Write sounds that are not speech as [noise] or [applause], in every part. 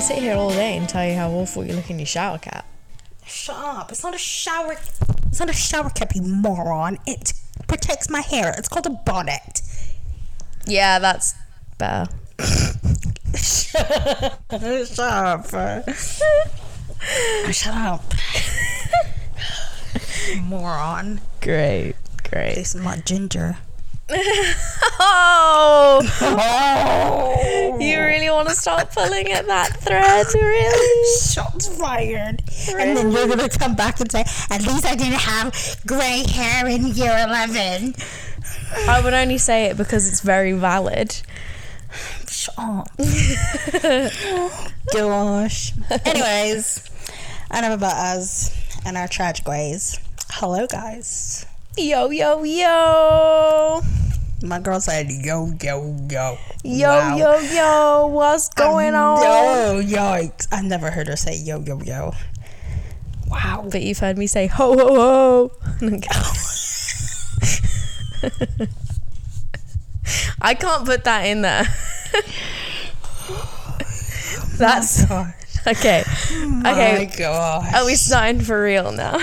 I can sit here all day and tell you how awful you look in your shower cap. Shut up. It's not a shower. It's not a shower cap, you moron. It protects my hair. It's called a bonnet. Yeah, that's better. [laughs] Shut up. [laughs] Shut up. [laughs] moron. Great, great. This is my ginger. Oh, Oh. [laughs] you really want to start pulling at that thread, really? [laughs] Shots fired. And then you're going to come back and say, at least I didn't have gray hair in year 11. I would only say it because it's very valid. Shut [laughs] up. Gosh. Anyways, enough about us and our tragic ways. Hello, guys. Yo, yo, yo. My girl said, yo, yo, yo. Yo, Wow. yo, yo. What's going on? Oh, yikes. I've never heard her say yo, yo, yo. Wow. But you've heard me say ho, ho, ho. I can't put that in there. [laughs] Oh That's God. okay. Oh my Okay. gosh. Are we starting for real now?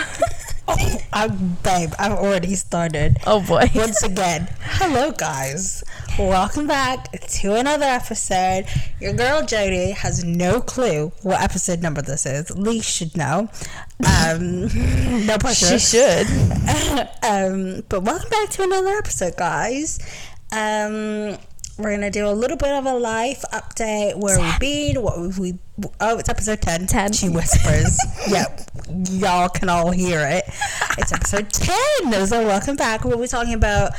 Oh, I, babe, I've already started. Oh boy. Once again, hello guys. Welcome back to another episode. Your girl Jody has no clue what episode number this is. Lee should know. Um, no pressure. She should. [laughs] um, but welcome back to another episode, guys. Um, we're gonna do a little bit of a life update. Where we've been, what we've we. Oh, it's episode ten. 10. She whispers. [laughs] yep, y'all can all hear it. It's episode [laughs] ten. So welcome back. We'll be talking about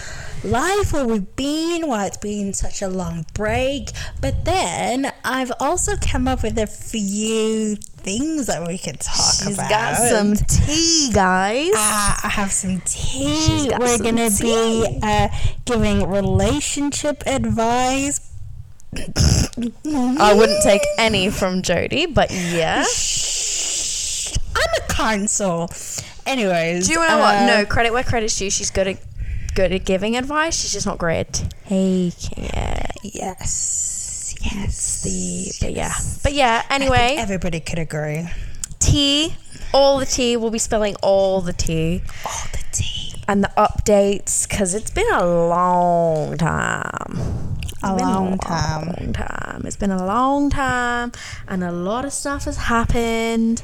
life, where we've been, why it's been such a long break. But then I've also come up with a few things that we could talk She's about. She's got some tea, guys. Ah, I have some tea. We're gonna be uh, giving relationship advice. I wouldn't take any from Jody, but yeah. Shh, I'm a kind soul. Anyways, Do you know what? uh, No, credit where credit's due. She's good at good at giving advice. She's just not great at taking it. Yes, yes. The but yeah, but yeah. Anyway, everybody could agree. tea, all the tea. We'll be spilling all the tea All the tea. and the updates because it's been a long time. A It's been long time. long time. It's been a long time, and a lot of stuff has happened.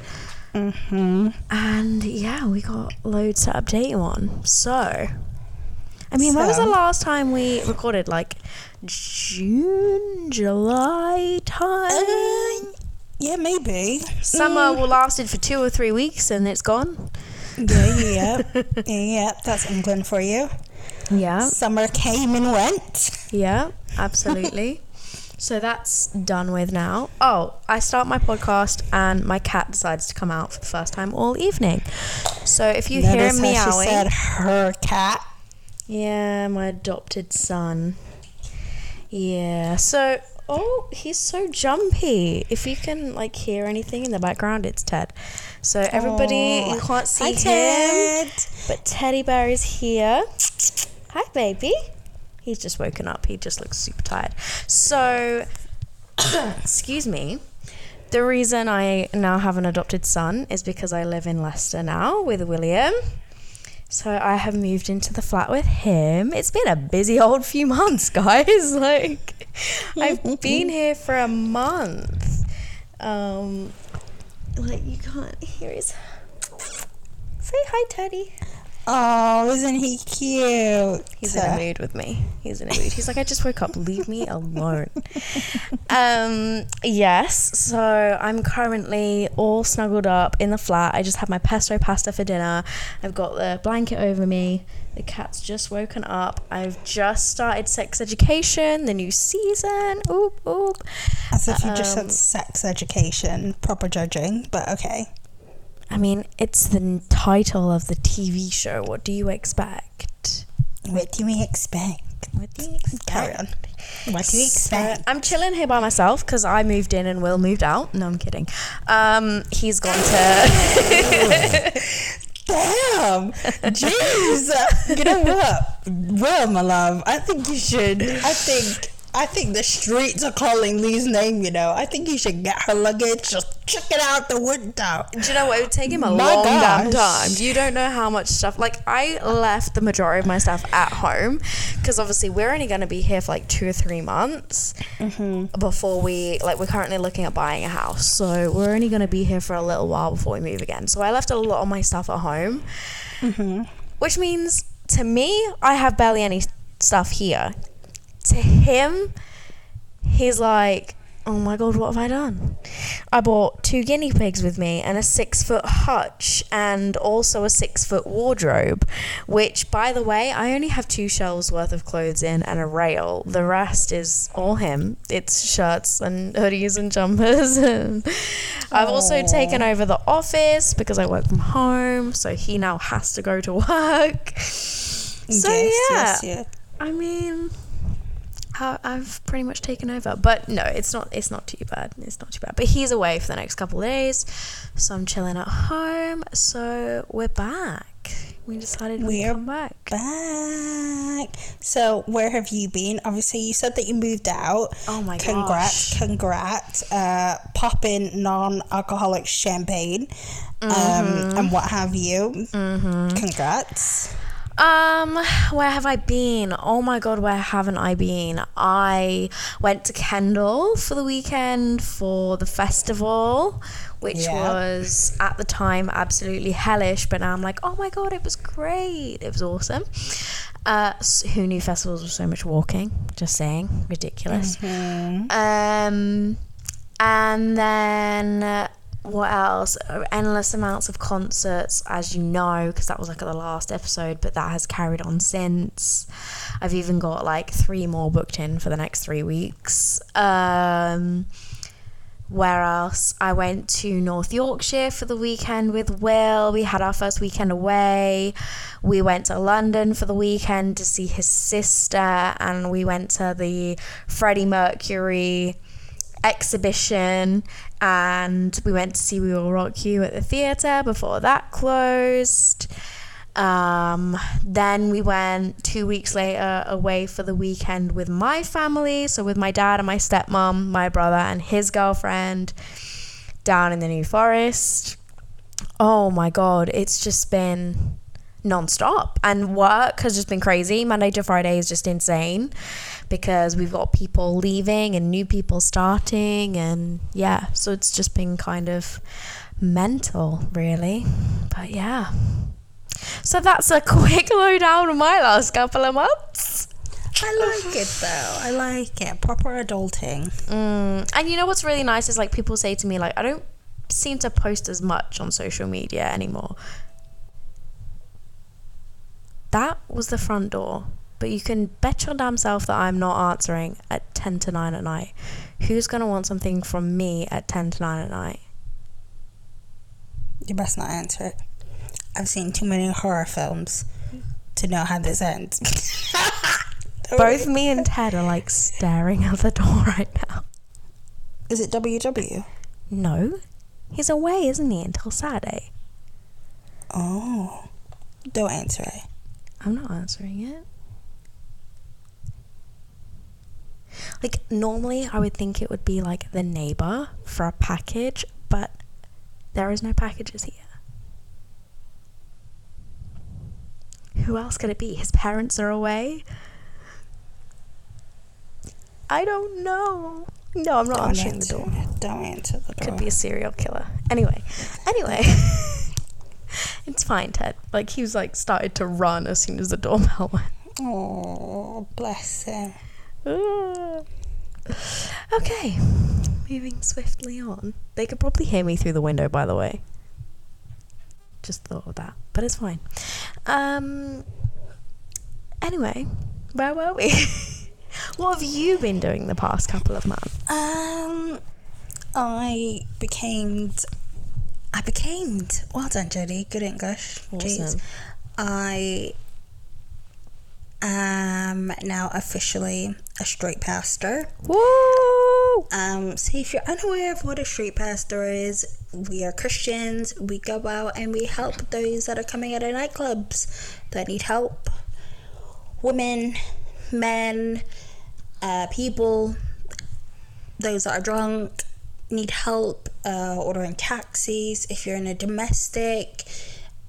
Mm-hmm. And yeah, we got loads to update you on. So, I mean, when was the last time we recorded? Like June, July time? Uh, yeah, maybe. Summer will lasted for two or three weeks and it's gone. Yeah, yeah, [laughs] yeah, yeah. That's England for you. Yeah, Summer came and went. yeah, [laughs] absolutely. so that's done with now. Oh, I start my podcast and my cat decides to come out for the first time all evening. So if you hear him how meowing, she said her cat. Yeah, my adopted son. Yeah. So, oh, he's so jumpy. If you can like hear anything in the background, it's Ted. So everybody, Aw. you can't see Hi, him, Ted. but Teddy Bear is here. Hi, baby. He's just woken up. He just looks super tired. So, [coughs] excuse me. The reason I now have an adopted son is because I live in Leicester now with William. So I have moved into the flat with him. It's been a busy old few months, [laughs] guys. Like I've been [laughs] here for a month. Um like you can't hear his Say hi, Teddy. Oh, isn't he cute? He's in a [laughs] mood with me. He's in a mood. He's like, I just woke up. Leave me alone. [laughs] um, yes. So I'm currently all snuggled up in the flat. I just had my pesto pasta for dinner. I've got the blanket over me. The cat's just woken up. I've just started sex education, the new season. Oop oop. As if you just Um, said sex education, proper judging, but okay. I mean, it's the title of the TV show. What do you expect? What do we expect? What do you expect? Carry on. What do So, expect? I'm chilling here by myself because I moved in and Will moved out. No, I'm kidding. Um, he's gone to. [laughs] Damn! Jeez! you know what? Well, my love, I think you should. I think I think the streets are calling Lee's name, you know. I think he should get her luggage, just chuck it out the window. Do you know what? It would take him a My long damn time. You don't know how much stuff. Like, I left the majority of my stuff at home because obviously we're only going to be here for like two or three months mm-hmm. before we, like, we're currently looking at buying a house. So we're only going to be here for a little while before we move again. So I left a lot of my stuff at home, mm-hmm. which means to me, I have barely any stuff here. To him, he's like, oh my god, what have I done? I bought two guinea pigs with me and a six foot hutch and also a six foot wardrobe, which, by the way, I only have two shelves worth of clothes in and a rail. The rest is all him. It's shirts and hoodies and jumpers. And [laughs] I've also taken over the office because I work from home, so he now has to go to [laughs] work. So yes, yeah, yes, yes. I mean, I've pretty much taken over. But no, it's not. It's not too bad. It's not too bad. But he's away for the next couple of days, so I'm chilling at home. So we're back. We decided We're come back. Back. So, where have you been? Obviously, you said that you moved out. Oh my god. Congrats, gosh. congrats. Uh, popping non alcoholic champagne um, Mm-hmm. and what have you. Congrats. Um, where have I been? Oh my god, where haven't I been? I went to Kendal for the weekend for the festival, which Yeah. was at the time absolutely hellish, but now I'm like, oh my god, it was great. It was awesome. Uh, who knew festivals were so much walking? Just saying, ridiculous. Um, and then what else? Uh, Endless amounts of concerts, as you know, because that was like the last episode, but that has carried on since. I've even got like three more booked in for the next three weeks. Um, where else? I went to North Yorkshire for the weekend with Will. We had our first weekend away. We went to London for the weekend to see his sister, and we went to the Freddie Mercury exhibition and we went to see We Will Rock You at the theatre before that closed. Um, then we went two weeks later away for the weekend with my family, so with my dad and my stepmom, my brother and his girlfriend down in the New Forest. Oh my god, it's just been non-stop and work has just been crazy monday to friday is just insane because we've got people leaving and new people starting and yeah so it's just been kind of mental really but yeah so that's a [laughs] quick lowdown of my last couple of months I like it though. I like it. Proper adulting. Mm, and you know what's really nice is like people say to me like I don't seem to post as much on social media anymore. That was the front door. But you can bet your damn self that I'm not answering at 10 to 9 at night. Who's going to want something from me at 10 to 9 at night? You best not answer it. I've seen too many horror films to know how this ends. [laughs] Both me and Ted are like staring at the door [laughs] right now. Is it WW? No. He's away, isn't he, until Saturday? Oh. Don't answer it. I'm not answering it. Like, normally I would think it would be like the neighbor for a package, but there is no packages here. Who else could it be? His parents are away? I don't know. No, I'm not Don't answering the door. Don't answer the door. Could be a serial killer. Anyway, anyway. [laughs] it's fine, Ted. Like, he was like started to run as soon as the doorbell went. Oh, bless him. Okay, moving swiftly on. They could probably hear me through the window, by the way. Just thought of that, but it's fine. Um. Anyway, where were we? [laughs] what have you been doing the past couple of months? Um, I became. I became. Well done, Jodie. Good English. Jeez. I am now officially a street pastor. Woo! Um, so if you're unaware of what a street pastor is, we are Christians. We go out and we help those that are coming out of nightclubs that need help. Women, men, uh, people, those that are drunk, need help uh, ordering taxis, if you're in a domestic,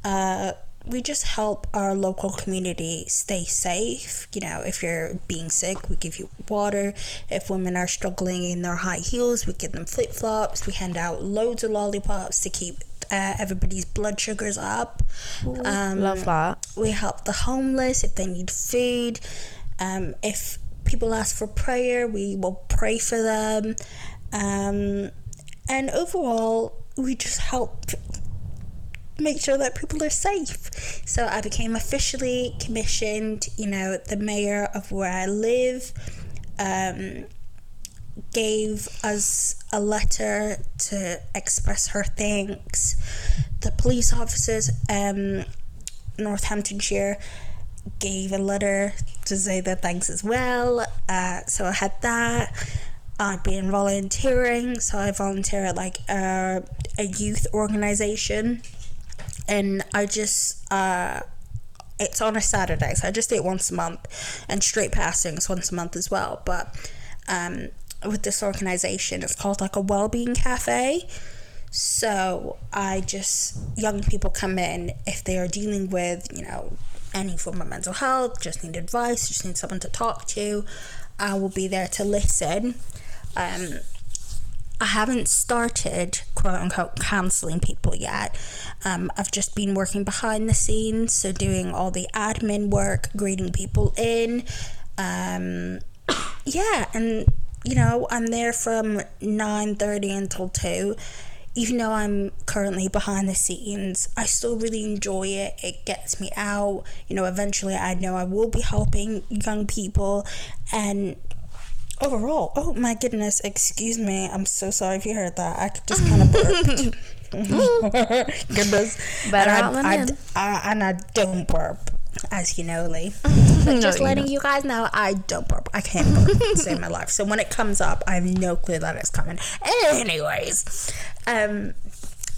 uh, we just help our local community stay safe. You know, if you're being sick, we give you water. If women are struggling in their high heels, we give them flip flops. We hand out loads of lollipops to keep uh, everybody's blood sugars up. Um, Love that. we help the homeless if they need food. Um, if people ask for prayer, we will pray for them. Um, and overall, we just help make sure that people are safe. So I became officially commissioned, you know, the mayor of where I live. Um, gave us a letter to express her thanks. The police officers, um, Northamptonshire, gave a letter to say their thanks as well. Uh, so I had that. I've been volunteering, so I volunteer at like a, a youth organization, and I just uh, it's on a Saturday, so I just do it once a month, and straight passings once a month as well. But um, with this organization, it's called like a well-being cafe. So I just young people come in if they are dealing with you know any form of mental health, just need advice, just need someone to talk to. I will be there to listen. Um, I haven't started quote unquote counseling people yet. Um, I've just been working behind the scenes, so doing all the admin work, greeting people in. Um, yeah, and you know I'm there from nine thirty until two. Even though I'm currently behind the scenes, I still really enjoy it. It gets me out. You know, eventually I know I will be helping young people and overall oh my goodness excuse me i'm so sorry if you heard that. I just kind of [laughs] burped. [laughs] Goodness. Better and I. I, I, and i don't burp as you know lee. [laughs] But just you letting you guys know i don't burp. I can't burp. To save my life. So when it comes up i have no clue that it's coming. Anyways um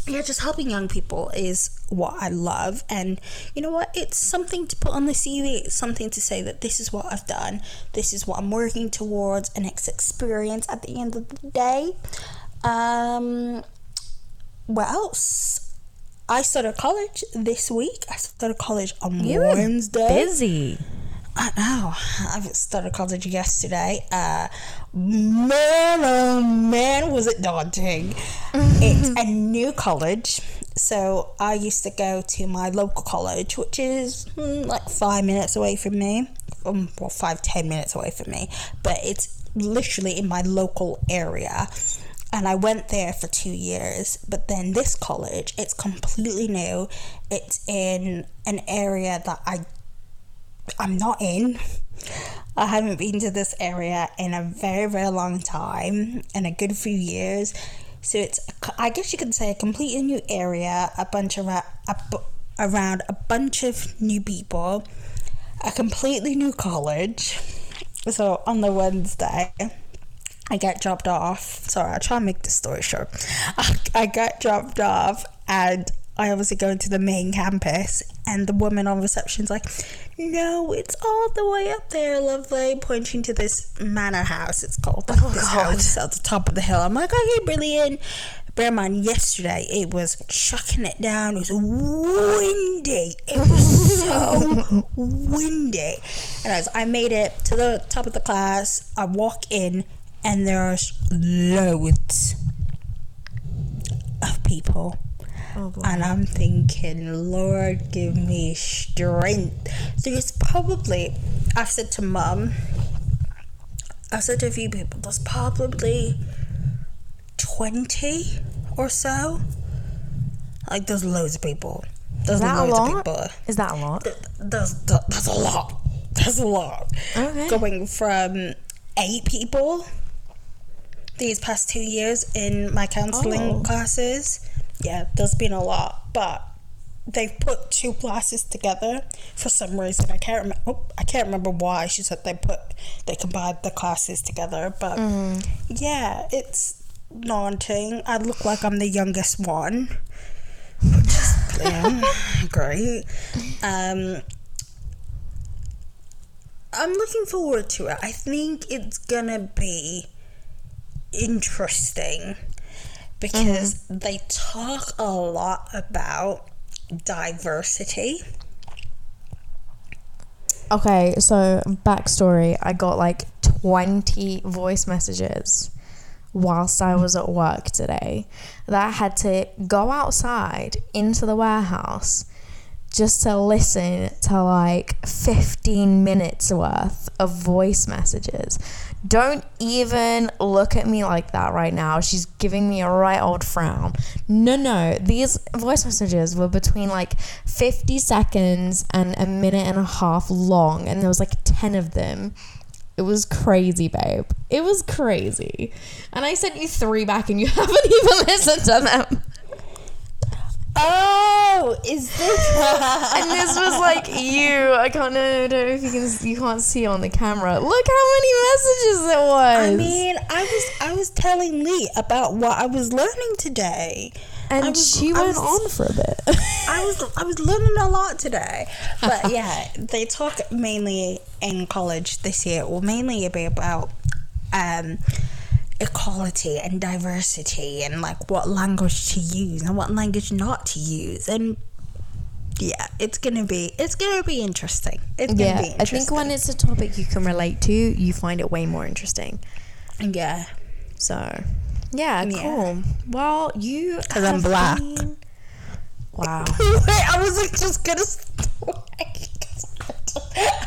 yeah, just helping young people is what I love. And you know what? It's something to put on the CV. It's something to say that this is what I've done, this is what I'm working towards, and it's experience at the end of the day. Um, what else? I started college this week. I started college on You Wednesday. Busy. I know. I started college yesterday. Uh, man, oh man, was it daunting! it's a new college, so I used to go to my local college, which is mm, like five minutes away from me, um, well, five ten minutes away from me, but it's literally in my local area. And I went there for two years, but then this college, it's completely new. It's in an area that I I'm not in. I haven't been to this area in a very, very long time, in a good few years. So it's, I guess you could say, a completely new area, a bunch of, a, bu- around a bunch of new people, a completely new college. So on the Wednesday, I got dropped off. Sorry, I'll try and make the story short. [laughs] I got dropped off and I obviously go into the main campus and the woman on reception's like, No, it's all the way up there, lovely, pointing to this manor house, it's called. Like, this oh, house at the top of the hill. I'm like, Okay, brilliant. Bear in mind, yesterday it was chucking it down. It was windy. It was so [laughs] windy. And as I made it to the top of the class, I walk in and there's loads of people. Oh. And I'm thinking, Lord, give me strength. So it's probably, I've said to mum, I've said to a few people, there's probably 20 or so. Like, there's loads of people. There's that a loads lot? of people. Is that a lot? There's, there's a lot. There's a lot. Okay. Going from eight people these past two years in my counseling Oh. classes. Yeah, there's been a lot, but they've put two classes together for some reason. I can't remember. Oh, I can't remember why. She said they put they combined the classes together, but yeah, it's daunting. I look like I'm the youngest one, which is yeah, [laughs] great. Um, I'm looking forward to it. I think it's gonna be interesting because Mm-hmm. they talk a lot about diversity. Okay, so backstory I got like 20 voice messages whilst I was at work today that I had to go outside into the warehouse just to listen to like 15 minutes worth of voice messages. Don't even look at me like that right now. She's giving me a right old frown. No, no. These voice messages were between like 50 seconds and a minute and a half long, and there was like 10 of them. It was crazy, babe. It was crazy. And I sent you three back, and you [laughs] haven't even listened to them. Oh, is this? [laughs] and this was like you. I can't know. I don't know if you can. You can't see on the camera. Look how many messages it was. I mean, I was I was telling Lee about what I was learning today. and was- she went was- on for a bit. [laughs] I was I was learning a lot today. But [laughs] yeah, they talk mainly in college this year, well mainly it'll be about um equality and diversity and like what language to use and what language not to use and yeah, it's gonna be it's gonna be interesting. It's gonna yeah, be I think when it's a topic you can relate to, you find it way more interesting. yeah. So, yeah, Yeah. cool. Well, you 'Cause I'm black. been- Wow. [laughs] Wait, I was like just gonna. [laughs]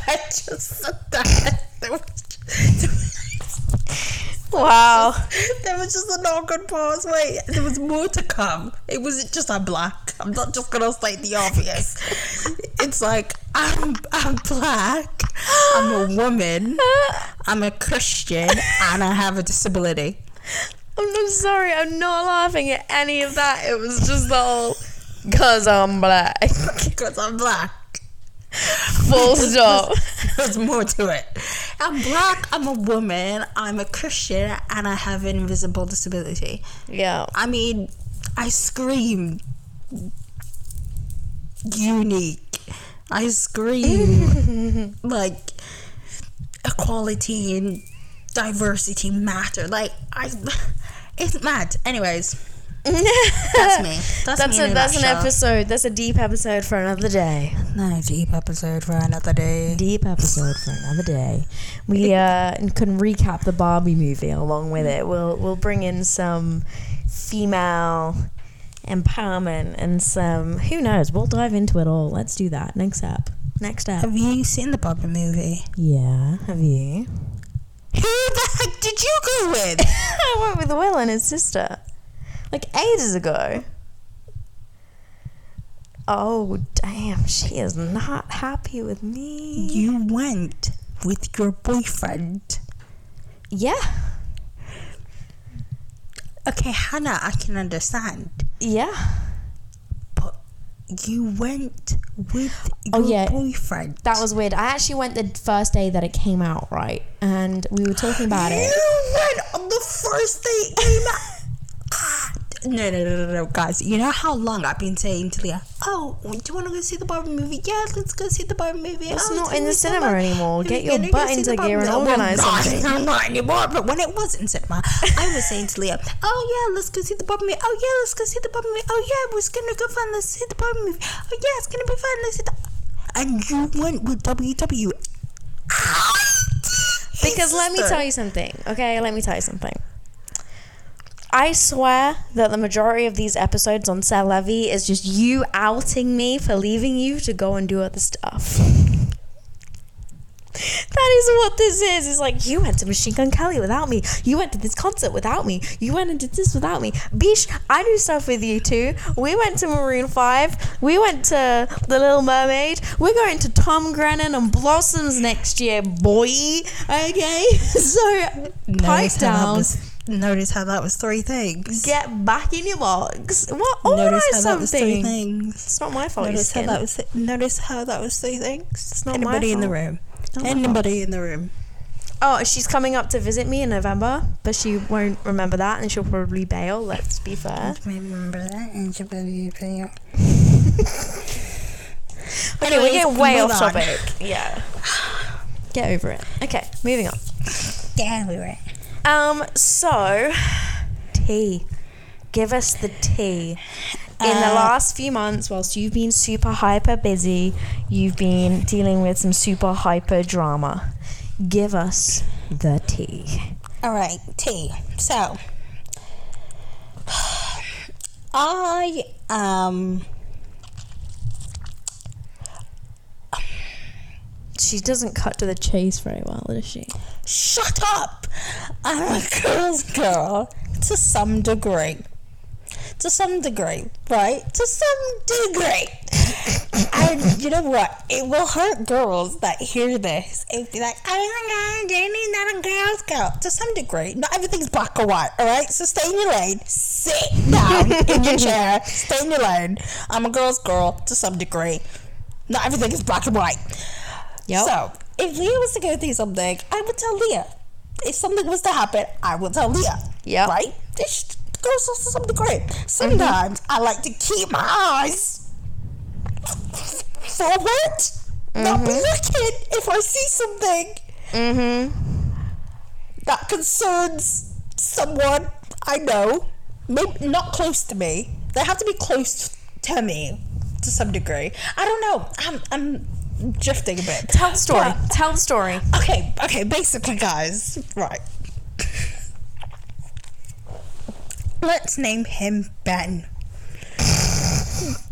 I just said that. [laughs] Wow. [laughs] there was just an awkward pause. Wait, there was more to come. It wasn't just I'm black. I'm not just gonna state the obvious. [laughs] It's like I'm I'm black. I'm a woman. I'm a Christian, and I have a disability. I'm not sorry. I'm not laughing at any of that. It was just whole because I'm black. [laughs] Because I'm black. Full stop. [laughs] There's more to it. I'm black, I'm a woman, I'm a Christian, and I have an invisible disability. Yeah. I mean, I scream unique. I scream [laughs] like equality and diversity matter. Like I, [laughs] it's mad. Anyways, that's me. [laughs] That's, That's me a that's an nutshell. episode. That's a deep episode for another day. No deep episode for another day. Deep episode for another day. We uh, can recap the Barbie movie along with it. We'll we'll bring in some female empowerment and some who knows. We'll dive into it all. Let's do that next up. Next up. Have you seen the Barbie movie? Yeah. Have you? Who the heck did you go with? [laughs] I went with Will and his sister, like ages ago. Oh damn! She is not happy with me. You went with your boyfriend. Yeah. Okay, Hannah, I can understand. Yeah. But you went with Oh, your yeah. boyfriend. That was weird. I actually went the first day that it came out, right? And we were talking about you it. You went on the first day it came out. [laughs] Ah. No, no, no, no, no, guys. You know how long I've been saying to Leah, "Oh, do you want to go see the Barbie movie? Yeah, let's go see the Barbie movie." It's oh, not in the cinema anymore. Get your butt into gear and? Well, organise not- something. Not anymore. But when it was in cinema, I was saying to Leah, "Oh yeah, let's go see the Barbie movie. Oh yeah, let's go see the Barbie movie. Oh yeah, we're gonna go fun. Let's see the Barbie movie. Oh yeah, it's gonna be fun. Let's see the." And you went with WW. Because let me tell you something, okay? Let me tell you something. I swear that the majority of these episodes on Cell Levy is just you outing me for leaving you to go and do other stuff. That is what this is. It's like you went to Machine Gun Kelly without me. You went to this concert without me. You went and did this without me. Bish, I do stuff with you too. We went to Maroon Five. We went to The Little Mermaid. We're going to Tom Grennan and Blossoms next year, boy. Okay, [laughs] so pipe Notice how down. Notice how that was three things. Get back in your box. What? Notice how that was three something. things. It's not my fault. Notice how that was. Notice how that was three things. It's not my Anybody in the room? not Anybody in the room? Oh, she's coming up to visit me in November, but she won't remember that, and she'll probably bail. Let's be fair. Remember that? And she probably up. [laughs] Okay, we're getting way off on. topic. Yeah. [sighs] Get over it. Okay, moving on. Yeah, we were. Um, so tea. Give us the tea. In the Uh, last few months, whilst you've been super hyper busy, you've been dealing with some super hyper drama. Give us the tea. All right, tea. So, [sighs] I um She doesn't cut to the chase very well, does she? Shut up. I'm a girl's girl to some degree. To some degree, right? To some degree. and you know what? It will hurt girls that hear this and be like, oh my god, Jamie's not a girl's girl. To some degree. Not everything's black or white, alright? So stay in your lane. Sit down in your [laughs] chair. Stay in your lane. I'm a girl's girl to some degree. Not everything is black and white. Yep. So, if Leah was to go through something, I would tell Leah. If something was to happen, I would tell Leah. Yeah. Right? This goes to some degree. Sometimes I like to keep my eyes forward, not be looking if I see something Mm-hmm. that concerns someone I know, maybe not close to me. They have to be close to me to some degree. I don't know. I'm I'm drifting a bit. Tell the story. But- Tell the story. Okay, okay, basically, guys, right. Let's name him Ben.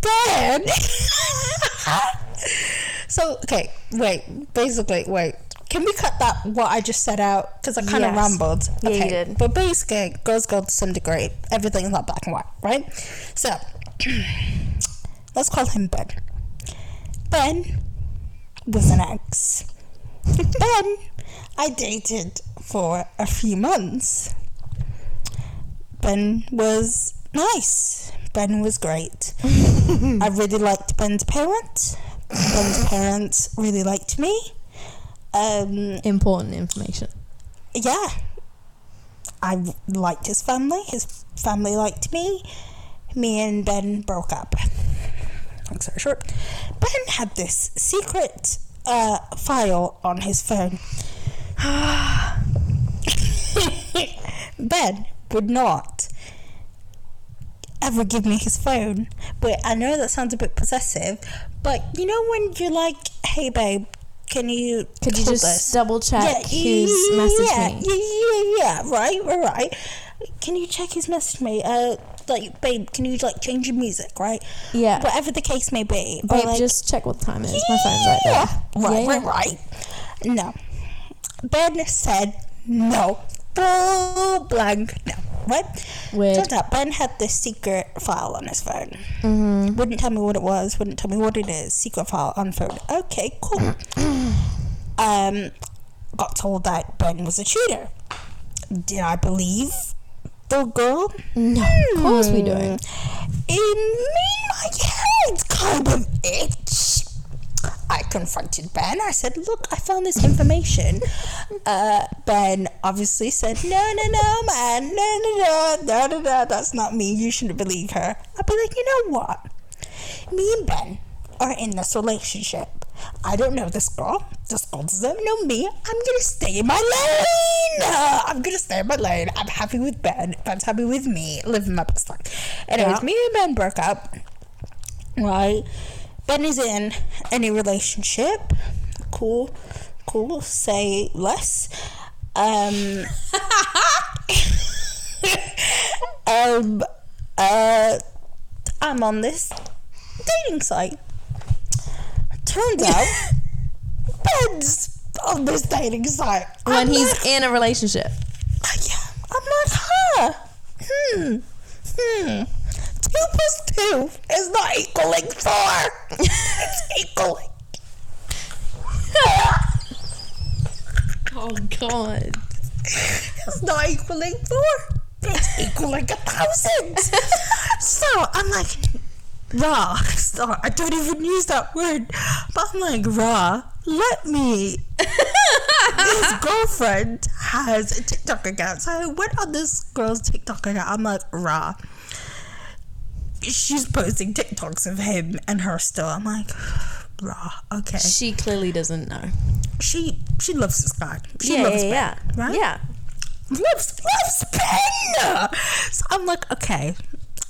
Ben! [laughs] so, okay, wait, basically, wait. Can we cut that, what I just said out? Because I kind of Yes. rambled. Yeah, you did. But basically, girls go to some degree. Everything's not black and white, right? So, [clears throat] let's call him Ben. Ben was an ex. then I dated for a few months. Ben was nice. Ben was great. [laughs] I really liked Ben's parents. Ben's parents really liked me. Um, Important information. yeah. I liked his family. His family liked me. Me and Ben broke up. Long story short, Ben had this secret uh, file on his phone. [sighs] ben would not ever give me his phone. But I know that sounds a bit possessive, but you know when you're like, "Hey, babe, can you Could you just this?" double check yeah, who's yeah, messaged me? Yeah, yeah, yeah, right, right, right. Can you check his message me? Uh, like, babe, can you like change your music, right? Yeah. Whatever the case may be. Babe, like, just check what time it is. My phone's right there. yeah, right, Yeah, right, yeah. right. No. Ben said no. Full blank no. Right? Weird. Turns out Ben had this secret file on his phone. Mm-hmm. Wouldn't tell me what it was. Wouldn't tell me what it is. Secret file on phone. Okay, cool. [clears throat] um, got told that Ben was a cheater. Did I believe the girl? No, of course we don't. It made my head kind of itch. I confronted Ben. I said, "Look, I found this information." Uh, ben obviously said, "No, no, no, man, no, no, no, no, no, no. That's not me. You shouldn't believe her." I'd be like, "You know what? Me and Ben are in this relationship. I don't know this girl. This girl doesn't know me. I'm gonna stay in my lane. [sighs] I'm gonna stay in my lane. I'm happy with Ben. Ben's happy with me. Living my best life. Anyways, Yeah. me and Ben broke up. Right. Ben is in a new relationship. Cool. Cool. Say less. Um. [laughs] [laughs] um. Uh. I'm on this dating site. Turns out, Ben's on this dating site. When I'm he's like, in a relationship. yeah, I'm like, huh? Hmm. Hmm. Two plus two is not equaling four. [laughs] it's equaling. Oh God. It's not equaling four. It's equaling a thousand. [laughs] so I'm like, raw. I don't even use that word, but I'm like, raw. Let me. His [laughs] girlfriend has a TikTok account, so I went on this girl's TikTok account. I'm like, raw. She's posting TikToks of him and her still. I'm like, raw. Okay. She clearly doesn't know. she she loves this guy. She yeah, loves yeah, Ben, yeah. right? Yeah. Loves loves Ben. So I'm like, okay,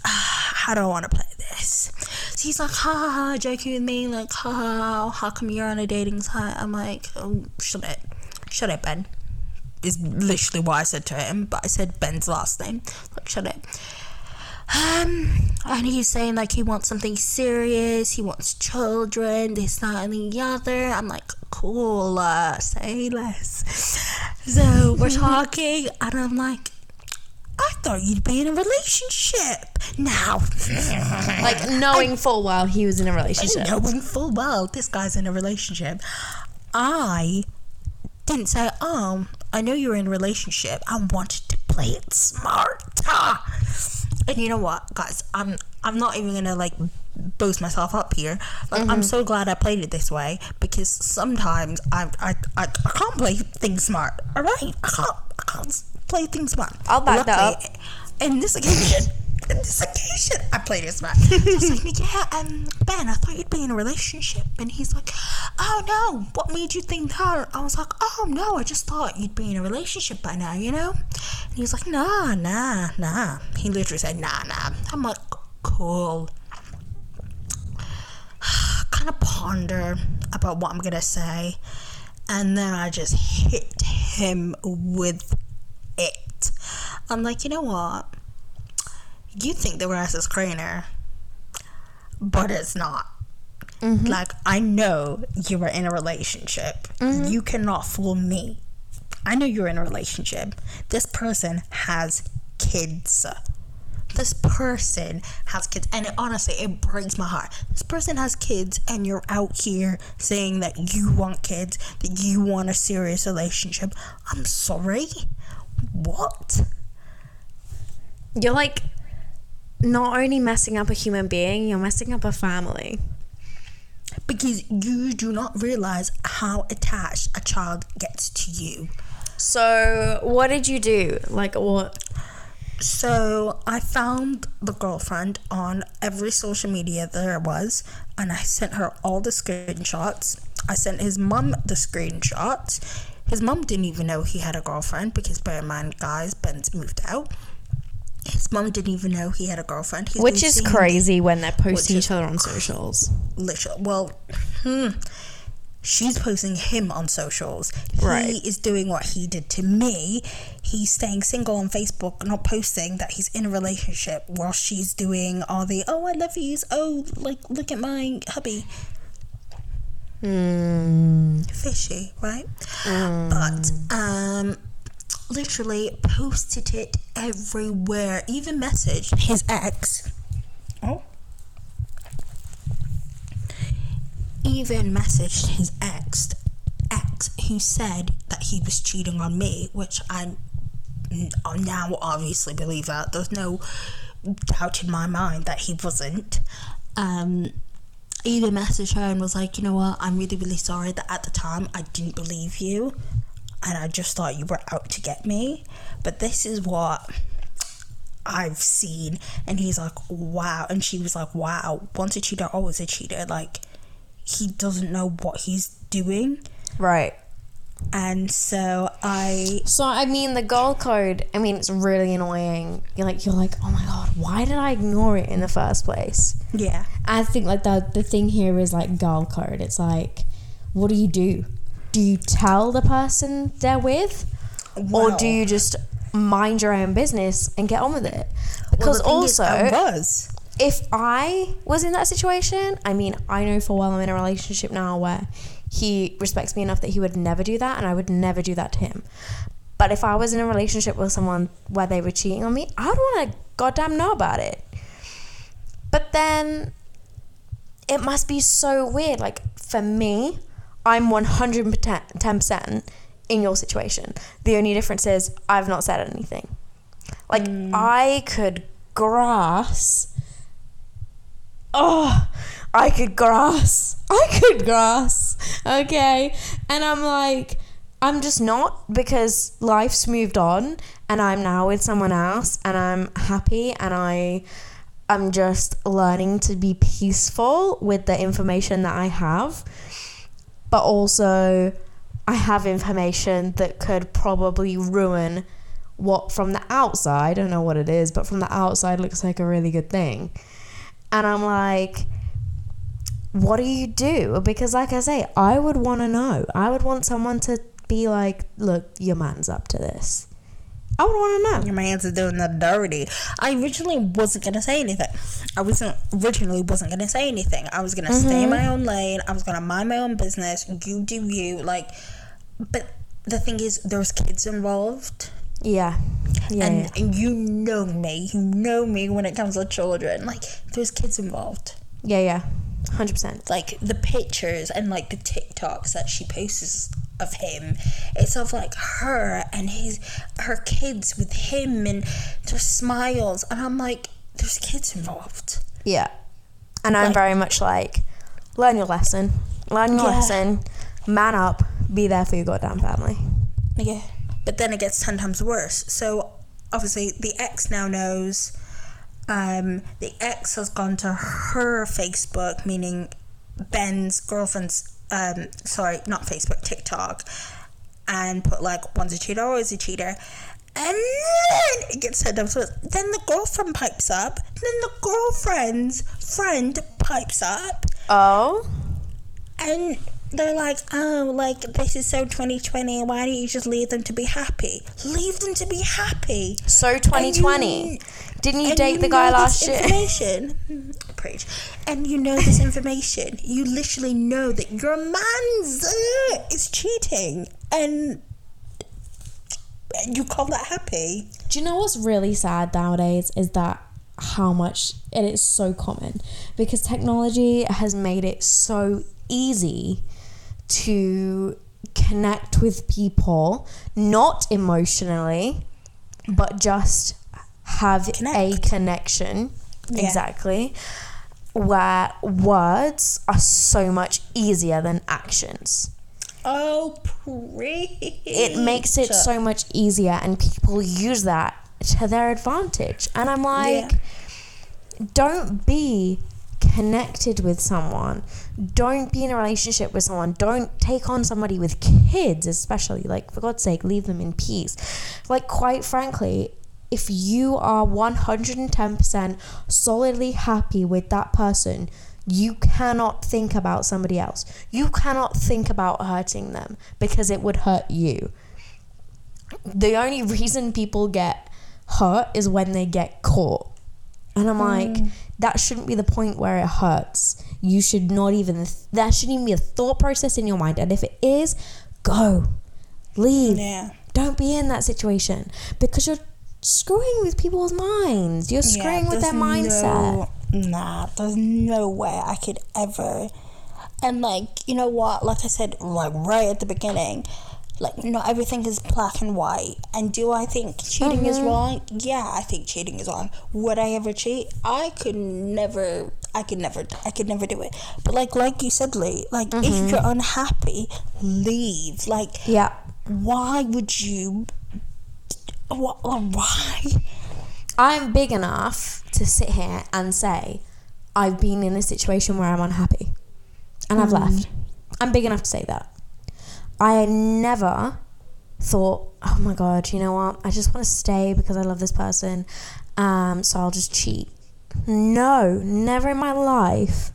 [sighs] how do I want to play this? So he's like, ha ha ha, joking with me, like, ha ha, how come you're on a dating site? I'm like, oh, shut it, shut it, Ben. Is literally what I said to him, but I said Ben's last name. Like, shut it. Um, and he's saying like he wants something serious, he wants children, this, that, and the other. I'm like, cool, uh, say less. So we're [laughs] talking, and I'm like, I thought you'd be in a relationship now. [laughs] Like knowing full well he was in a relationship. knowing full well this guy's in a relationship. I didn't say, oh, I know you're in a relationship. I wanted to play it smart. And you know what, guys? I'm I'm not even gonna like boast myself up here. Like I'm mm-hmm. so glad I played it this way because sometimes I I, I, I can't play things smart. All right, I can't I can't play things smart. I'll back that Luckily, In this occasion. [laughs] In this occasion, I played it smart. I was like, [laughs] yeah, um, Ben, I thought you'd be in a relationship. And he's like, oh no, what made you think that? I was like, oh no, I just thought you'd be in a relationship by now, you know? And he was like, nah, nah, nah. He literally said, nah, nah. I'm like, cool. [sighs] kind of ponder about what I'm gonna say. And then I just hit him with it. I'm like, you know what? You think the grass is greener, but it's not. Mm-hmm. Like, I know you are in a relationship. Mm-hmm. You cannot fool me. I know you're in a relationship. This person has kids. This person has kids. And it, honestly, it breaks my heart. This person has kids, and you're out here saying that you want kids, that you want a serious relationship. I'm sorry. What? You're like not only messing up a human being, you're messing up a family. Because you do not realize how attached a child gets to you. So, what did you do? Like, what? So I found the girlfriend on every social media there was, and I sent her all the screenshots. I sent his mum the screenshots. His mum didn't even know he had a girlfriend because, bear in mind, guys, Ben's moved out. His mum didn't even know he had a girlfriend. He's Which is crazy when they're posting is- each other on socials. Literally, Well, hmm, she's posting him on socials. Right. He is doing what he did to me. He's staying single on Facebook, not posting that he's in a relationship, while she's doing all the oh I love yous. Oh, like look at my hubby. Hmm. Fishy, right? But um. Literally posted it everywhere. Even messaged his ex. Oh, even messaged his ex ex who said that he was cheating on me which I now obviously believe that there's no doubt in my mind that he wasn't um even messaged her and was like you know what i'm really really sorry that at the time i didn't believe you and i just thought you were out to get me but this is what I've seen. And he's like, wow. And she was like, wow. Once a cheater, always a cheater. Like, he doesn't know what he's doing. Right. And so I, So I mean, the goal code. I mean, it's really annoying. You're like, you're like, oh my god, why did I ignore it in the first place? yeah. I think like the the thing here is like girl code. It's like, what do you do? Do you tell the person they're with, or do you just mind your own business and get on with it? Because is, also, was. if I was in that situation, I mean, I know for well I'm in a relationship now where he respects me enough that he would never do that, and I would never do that to him. But if I was in a relationship with someone where they were cheating on me, I would want to goddamn know about it. But then it must be so weird. Like for me, I'm 110% in your situation. The only difference is I've not said anything. Like mm. I could grass. Oh, I could grass. I could grass. Okay. And I'm like, I'm just not because life's moved on and I'm now with someone else and I'm happy and I I'm just learning to be peaceful with the information that I have. But also I have information that could probably ruin what from the outside, I don't know what it is, but from the outside looks like a really good thing. And I'm like, what do you do? Because, like I say, I would want to know. I would want someone to be like, look, your man's up to this. I would want to know. Your man's are doing the dirty. I originally wasn't gonna say anything. I wasn't originally wasn't gonna say anything. I was gonna stay in my mm-hmm. own lane. I was gonna mind my own business. You do you. Like, but the thing is, there's kids involved, Yeah. Yeah. and, yeah. and you know me. You know me when it comes to children. Like, there's kids involved. Yeah, yeah. 100%. like the pictures and like the TikToks that she posts of him. It's of like her and his her kids with him and their smiles and I'm like, there's kids involved. Yeah. And I'm Like- very much like, learn your lesson. Learn your Yeah. lesson. Man up. Be there for your goddamn family. Yeah. But then it gets ten times worse. So obviously the ex now knows. Um, the ex has gone to her Facebook, meaning Ben's girlfriend's. Um, sorry, not Facebook, TikTok, and put like one's a cheater, always a cheater. And then it gets sent up. So then the girlfriend pipes up. Then the girlfriend's friend pipes up Oh? and they're like, oh, like this is so 2020. Why don't you just leave them to be happy? Leave them to be happy. So 2020. And Didn't you and date you the guy last year? Information, preach, and you know this information. You literally know that your man's uh, is cheating, and you call that happy. Do you know what's really sad nowadays is that how much and it is so common because technology has made it so easy to connect with people, not emotionally, but just have a connection. Yeah. Exactly. Where words are so much easier than actions. Oh, preach. It makes it so much easier, and people use that to their advantage. And I'm like, don't be connected with someone. Don't be in a relationship with someone. Don't take on somebody with kids, especially. Like, for God's sake, leave them in peace. Like, quite frankly, if you are 110% solidly happy with that person, you cannot think about somebody else. You cannot think about hurting them because it would hurt you. The only reason people get hurt is when they get caught. And I'm mm. like, that shouldn't be the point where it hurts. You should not even, that shouldn't even be a thought process in your mind. And if it is, go. Leave. Yeah. Don't be in that situation because you're screwing with people's minds. You're screwing with their mindset. No, nah, there's no way I could ever. And like, you know what? Like I said, like right at the beginning, like not everything is black and white. And do I think cheating is uh-huh. wrong? Yeah, I think cheating is wrong. Would I ever cheat? I could never. I could never. I could never do it. But like, like you said, Lee, like if mm-hmm. you're unhappy, leave. Like, Yeah. why would you? Wh- Why? I'm big enough to sit here and say I've been in a situation where I'm unhappy and I've left. I'm big enough to say that. I never thought, oh my god, you know what? I just want to stay because I love this person, um, so I'll just cheat. No, never in my life.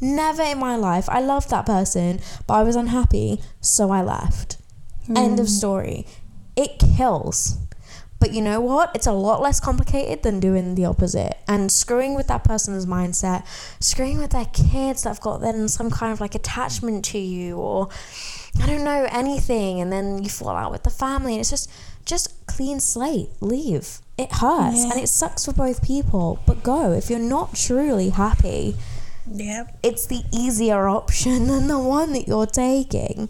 Never in my life. I loved that person, but I was unhappy, so I left. End of story. It kills. But you know what? It's a lot less complicated than doing the opposite and screwing with that person's mindset, screwing with their kids that've got then some kind of like attachment to you or I don't know, anything, and then you fall out with the family and it's just just clean slate. Leave. It hurts and it sucks for both people. But go. If you're not truly happy, Yeah. it's the easier option [laughs] than the one that you're taking.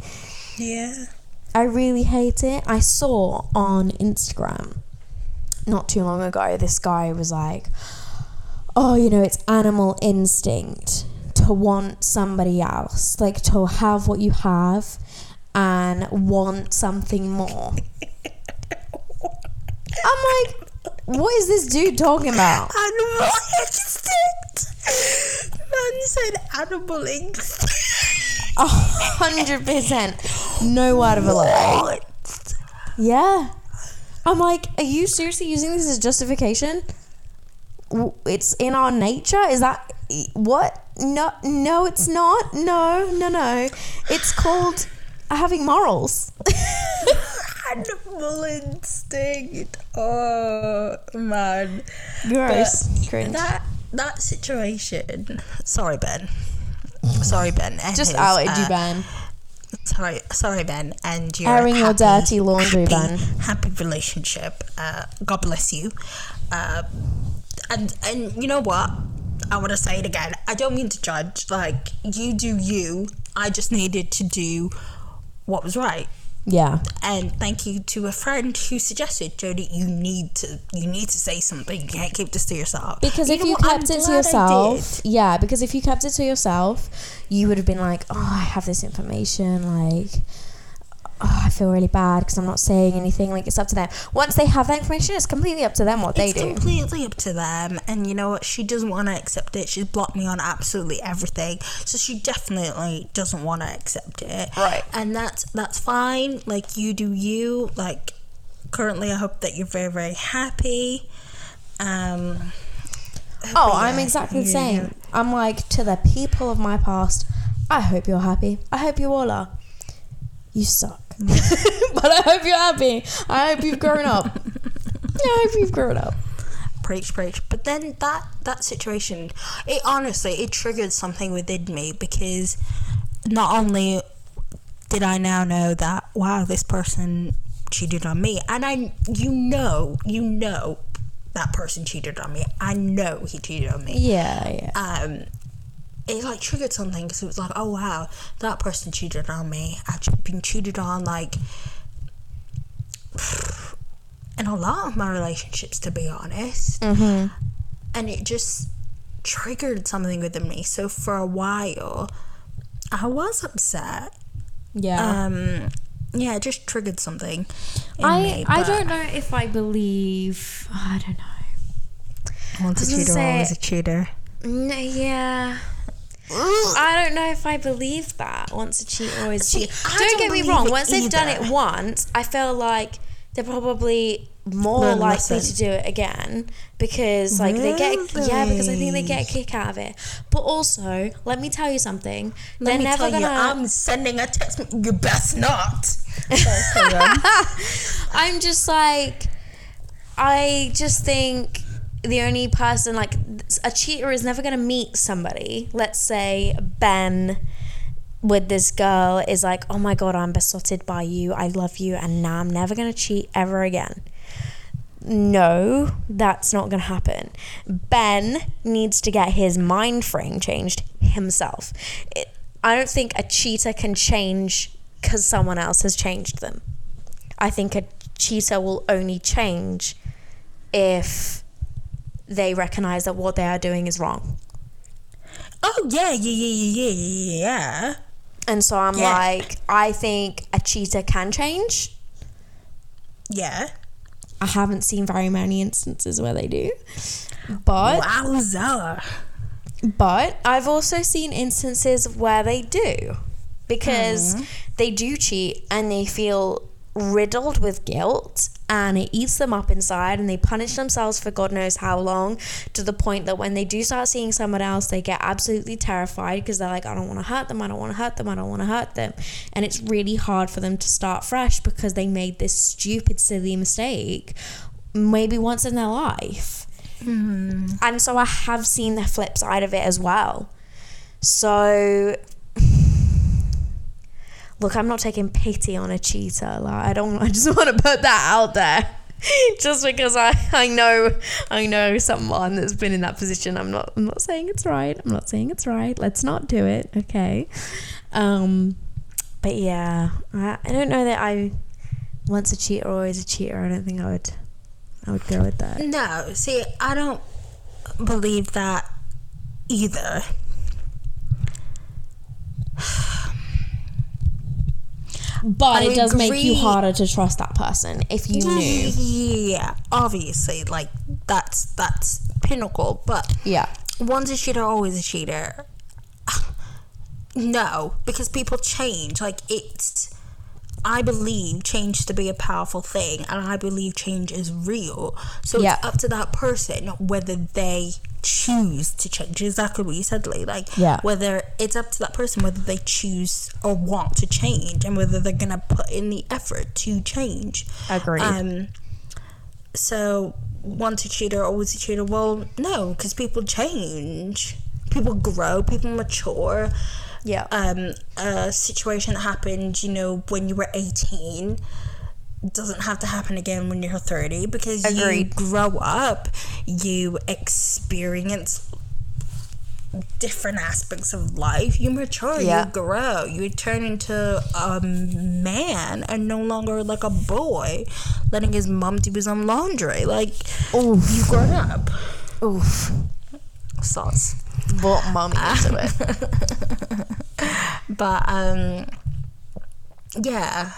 Yeah. I really hate it. I saw on Instagram not too long ago, this guy was like, Oh, you know, it's animal instinct to want somebody else, like to have what you have and want something more. [laughs] I'm like, what is this dude talking about? Animal instinct. Man said animal instinct. A hundred percent. No word of a lie. Yeah. I'm like, are you seriously using this as justification? It's in our nature? Is that what? No, no, it's not. No, no, no. It's called having morals. [laughs] Animal instinct. Oh man. Gross. Cringe. That that situation. Sorry, Ben. Sorry, Ben. Just his, outed you, uh, Ben. Sorry, sorry, Ben, and your Airing your dirty laundry, happy, Ben. Happy relationship. Uh, God bless you. Uh, and and you know what? I want to say it again. I don't mean to judge. Like you do you. I just needed to do what was right. Yeah. And thank you to a friend who suggested, Jodie, you need to you need to say something. You can't keep this to yourself. Because if know you what? I'm kept it to yourself, yeah, because if you kept it to yourself, you would have been like, oh, I have this information, like, oh, I feel really bad because I'm not saying anything. Like, it's up to them. Once they have that information, it's completely up to them what they it's do. It's completely up to them. And you know what? She doesn't want to accept it. She's blocked me on absolutely everything. So she definitely doesn't want to accept it. Right. And that's that's fine. Like you do you. Like currently, I hope that you're very very happy. Um. Oh, but I'm exactly the yeah. same. I'm like, to the people of my past, I hope you're happy. I hope you all are. You suck. [laughs] but I hope you're happy. I hope you've grown up. I hope you've grown up. preach preach but then that that situation it honestly it triggered something within me because not only did i now know that wow this person cheated on me and i you know you know that person cheated on me i know he cheated on me Yeah, yeah. um it like triggered something because it was like oh wow that person cheated on me i've been cheated on like [sighs] in a lot of my relationships to be honest Mm-hmm. and it just triggered something within me so for a while i was upset Yeah. um yeah it just triggered something in I me, I don't know if I believe. I don't know. once a I was gonna cheater always a cheater No, yeah. I don't know if I believe that. Once a cheat, always See, cheat. Don't, don't get me wrong. Once they've done it once, I feel like they're probably more likely to do it again because like they get yeah because I think they get a kick out of it. But also, let me tell you something. Let they're me never tell gonna. you, I'm sending a text. You best not. [laughs] I'm just like, I just think the only person like a cheater is never gonna meet somebody. Let's say Ben with this girl is like, oh my god, I'm besotted by you. I love you, and now I'm never gonna cheat ever again. No, that's not gonna happen. Ben needs to get his mind frame changed himself. It, I don't think a cheater can change because someone else has changed them. I think a cheater will only change if they recognize that what they are doing is wrong. Oh yeah, yeah, yeah, yeah, yeah, yeah. And so I'm Yeah. like, I think a cheater can change. Yeah. I haven't seen very many instances where they do. But Wowza. But I've also seen instances where they do because mm-hmm. they do cheat and they feel riddled with guilt and it eats them up inside and they punish themselves for God knows how long to the point that when they do start seeing someone else, they get absolutely terrified because they're like, I don't want to hurt them, I don't want to hurt them, I don't want to hurt them. And it's really hard for them to start fresh because they made this stupid, silly mistake maybe once in their life. Hmm. And so I have seen the flip side of it as well. So look, I'm not taking pity on a cheater. Like I don't I just [laughs] want to put that out there. [laughs] just because I, I know I know someone that's been in that position. I'm not I'm not saying it's right. I'm not saying it's right. Let's not do it. Okay. Um but yeah, I, I don't know that I once a cheater always a cheater. I don't think I would I would go with that. No, see, I don't believe that either. [sighs] [sighs] [sighs] But I it does make you harder to trust that person if you knew. Yeah, obviously, like that's that's pinnacle. But Yeah. once a cheater, always a cheater. [sighs] no, because people change. Like it's I believe change to be a powerful thing and I believe change is real. So Yeah. it's up to that person whether they choose to change. Exactly what you said, Lee. Like Yeah. whether it's up to that person whether they choose or want to change and whether they're gonna put in the effort to change. Agreed. Um so once a cheater, always a cheater. Well, no, because people change. People grow, people mature yeah. um, a situation that happened, you know, when you were 18 doesn't have to happen again when you're 30 because you grow up, you experience different aspects of life. You mature, Yeah. you grow, you turn into a man and no longer like a boy letting his mom do his own laundry. Like, you've grown up. Oof. Sauce. Brought mummy into it. [laughs] But um yeah.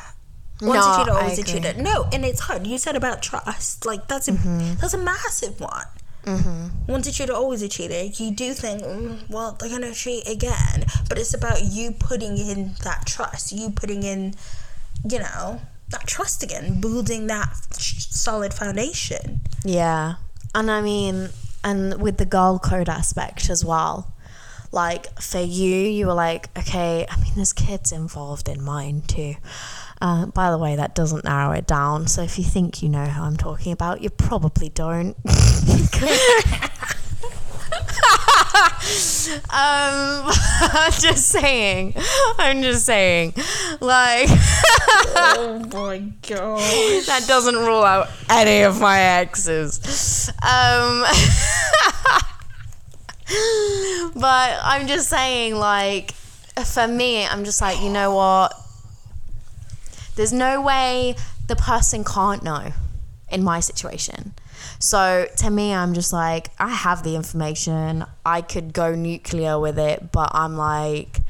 Once No, a cheater, always a cheater. No, and it's hard. You said about trust. Like that's a Mm-hmm. that's a massive one. Mm-hmm. Once a cheater, always a cheater. You do think, mm, well, they're gonna cheat again, but it's about you putting in that trust. You putting in, you know, that trust again, building that solid foundation. Yeah. And I mean, and with the girl code aspect as well. Like for you, you were like, okay, I mean, there's kids involved in mine too. Uh, by the way, that doesn't narrow it down. So if you think you know who I'm talking about, you probably don't. [laughs] [laughs] [laughs] um, [laughs] I'm just saying. I'm just saying. Like, oh [laughs] my god! that doesn't rule out any of my exes. Um, but I'm just saying, like, for me, I'm just like, you know what? There's no way the person can't know in my situation. So to me, I'm just like, I have the information. I could go nuclear with it, but I'm like,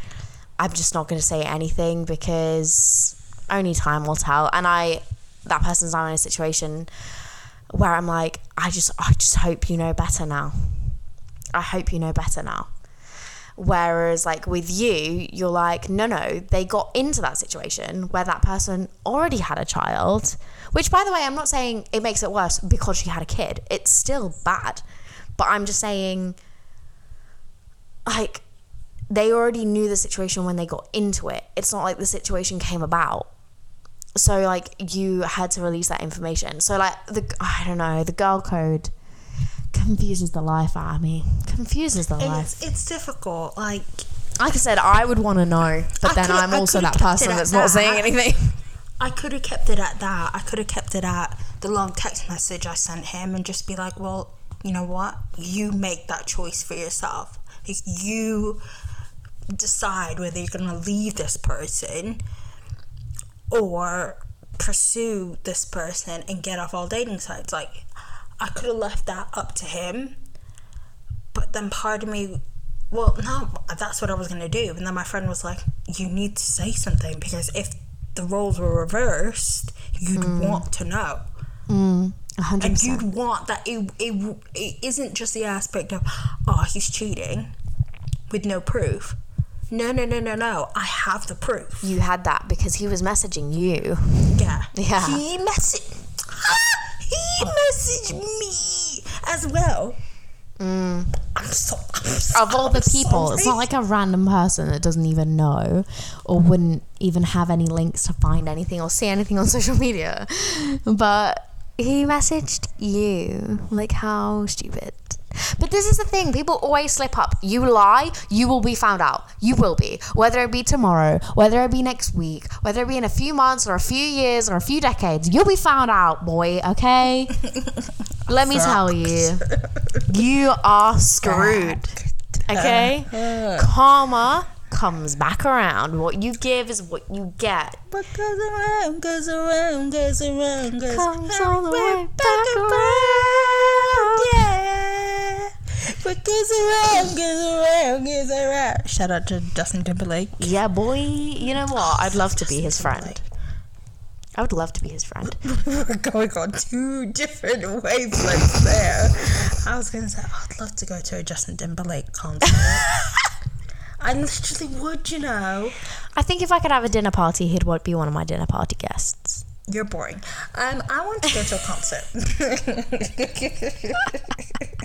I'm just not going to say anything because only time will tell. And I, that person's now in a situation where I'm like, I just, I just hope you know better now. I hope you know better now. Whereas, like with you, you're like, no, no, they got into that situation where that person already had a child. Which, by the way, I'm not saying it makes it worse because she had a kid. It's still bad. But I'm just saying, like, they already knew the situation when they got into it. It's not like the situation came about. So, like, you had to release that information. So, like, the, I don't know, the girl code confuses the life out of me. Confuses the life. It's it's difficult. Like Like I said, I would want to know, but I then I'm also that person that's not saying anything. I could have kept it at that. I could have kept it at the long text message I sent him and just be like, well, you know what? You make that choice for yourself. Like, you decide whether you're going to leave this person or pursue this person and get off all dating sites. Like, I could have left that up to him, but then part of me well, no, that's what I was gonna do. And then my friend was like, "You need to say something because if the roles were reversed, you'd mm. want to know, mm, A hundred and percent. you'd want that. It, it it isn't just the aspect of, oh, he's cheating, with no proof. No, no, no, no, no. I have the proof. You had that because he was messaging you. Yeah. Yeah. He messaged. [laughs] he messaged me as well. I'm so. I'm so Of all the I'm people, it's not like a random person that doesn't even know or wouldn't even have any links to find anything or see anything on [laughs] social media. But he messaged you. Like, how stupid. But this is the thing people always slip up. You lie, you will be found out. You will be. Whether it be tomorrow, whether it be next week, whether it be in a few months or a few years or a few decades, you'll be found out, boy, okay? [laughs] Let me tell you, you are screwed. Okay? Uh-huh. Karma comes back around. What you give is what you get. What goes around, goes around, goes around, goes Comes all the way back around. Yeah. What goes around, goes around, goes around. Shout out to Justin Timberlake. Yeah, boy. You know what? I'd love to be his friend. I would love to be his friend. [laughs] We're going on two different wavelengths there. I was gonna say I'd love to go to a Justin Timberlake concert. [laughs] I literally would, you know. I think if I could have a dinner party, he'd be one of my dinner party guests. You're boring. Um, I want to go to a concert. [laughs]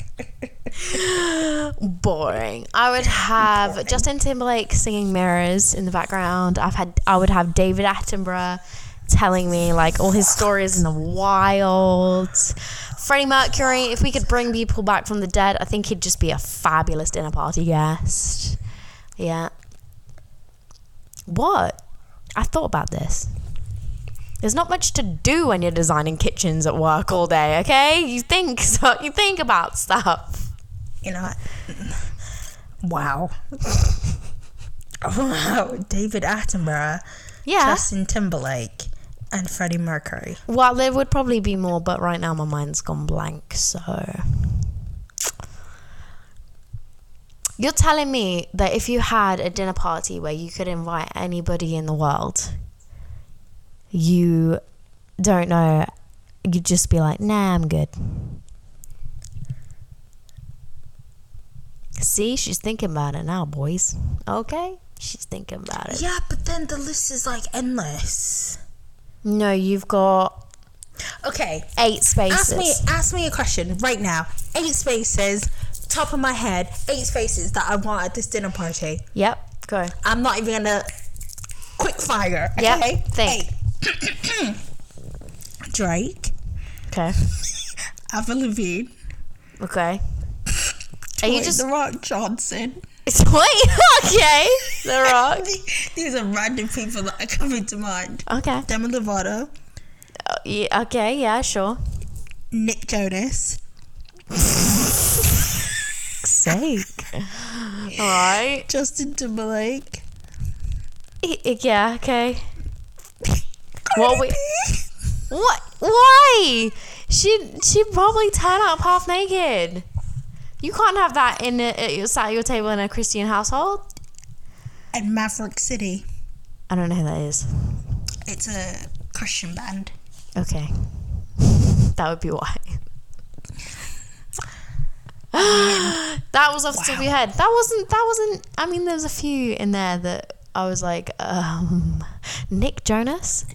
[laughs] Boring. I would have Justin Timberlake singing "Mirrors" in the background. I've had. I would have David Attenborough telling me like all his stories in the wild. Freddie Mercury. If we could bring people back from the dead, I think he'd just be a fabulous dinner party guest. Yeah. What? I thought about this. There's not much to do when you're designing kitchens at work all day, okay? You think so you think about stuff. You know. Wow. [laughs] wow. David Attenborough, Yeah. Justin Timberlake, and Freddie Mercury. Well, there would probably be more, but right now my mind's gone blank, so You're telling me that if you had a dinner party where you could invite anybody in the world, you don't know, you'd just be like, nah, I'm good. See, she's thinking about it now, boys. Okay? She's thinking about it. Yeah, but then the list is like endless. No, you've got Okay, eight spaces. ask me ask me a question right now. Eight spaces, top of my head, eight spaces that I want at this dinner party. Yep, go. I'm not even gonna quick fire. Yep, Okay, think. Eight. [coughs] Drake, Okay. [laughs] Avril Lavigne, Okay. Are you just The Rock Johnson. [laughs] wait? Okay, The [laughs] Rock. These are random people that are coming to mind. Okay. Demi Lovato, Uh, yeah, okay. Yeah. Sure. Nick Jonas, Sake. [laughs] All right. Justin Timberlake. Yeah. Okay. What we? What? Why? She she'd probably turn up half naked. You can't have that in a, sat at your table in a Christian household. and Maverick City. I don't know who that is. It's a Christian band. Okay. [laughs] That would be why. [gasps] that was off the top of your head. That wasn't. That wasn't. I mean, there's a few in there that I was like, um, Nick Jonas.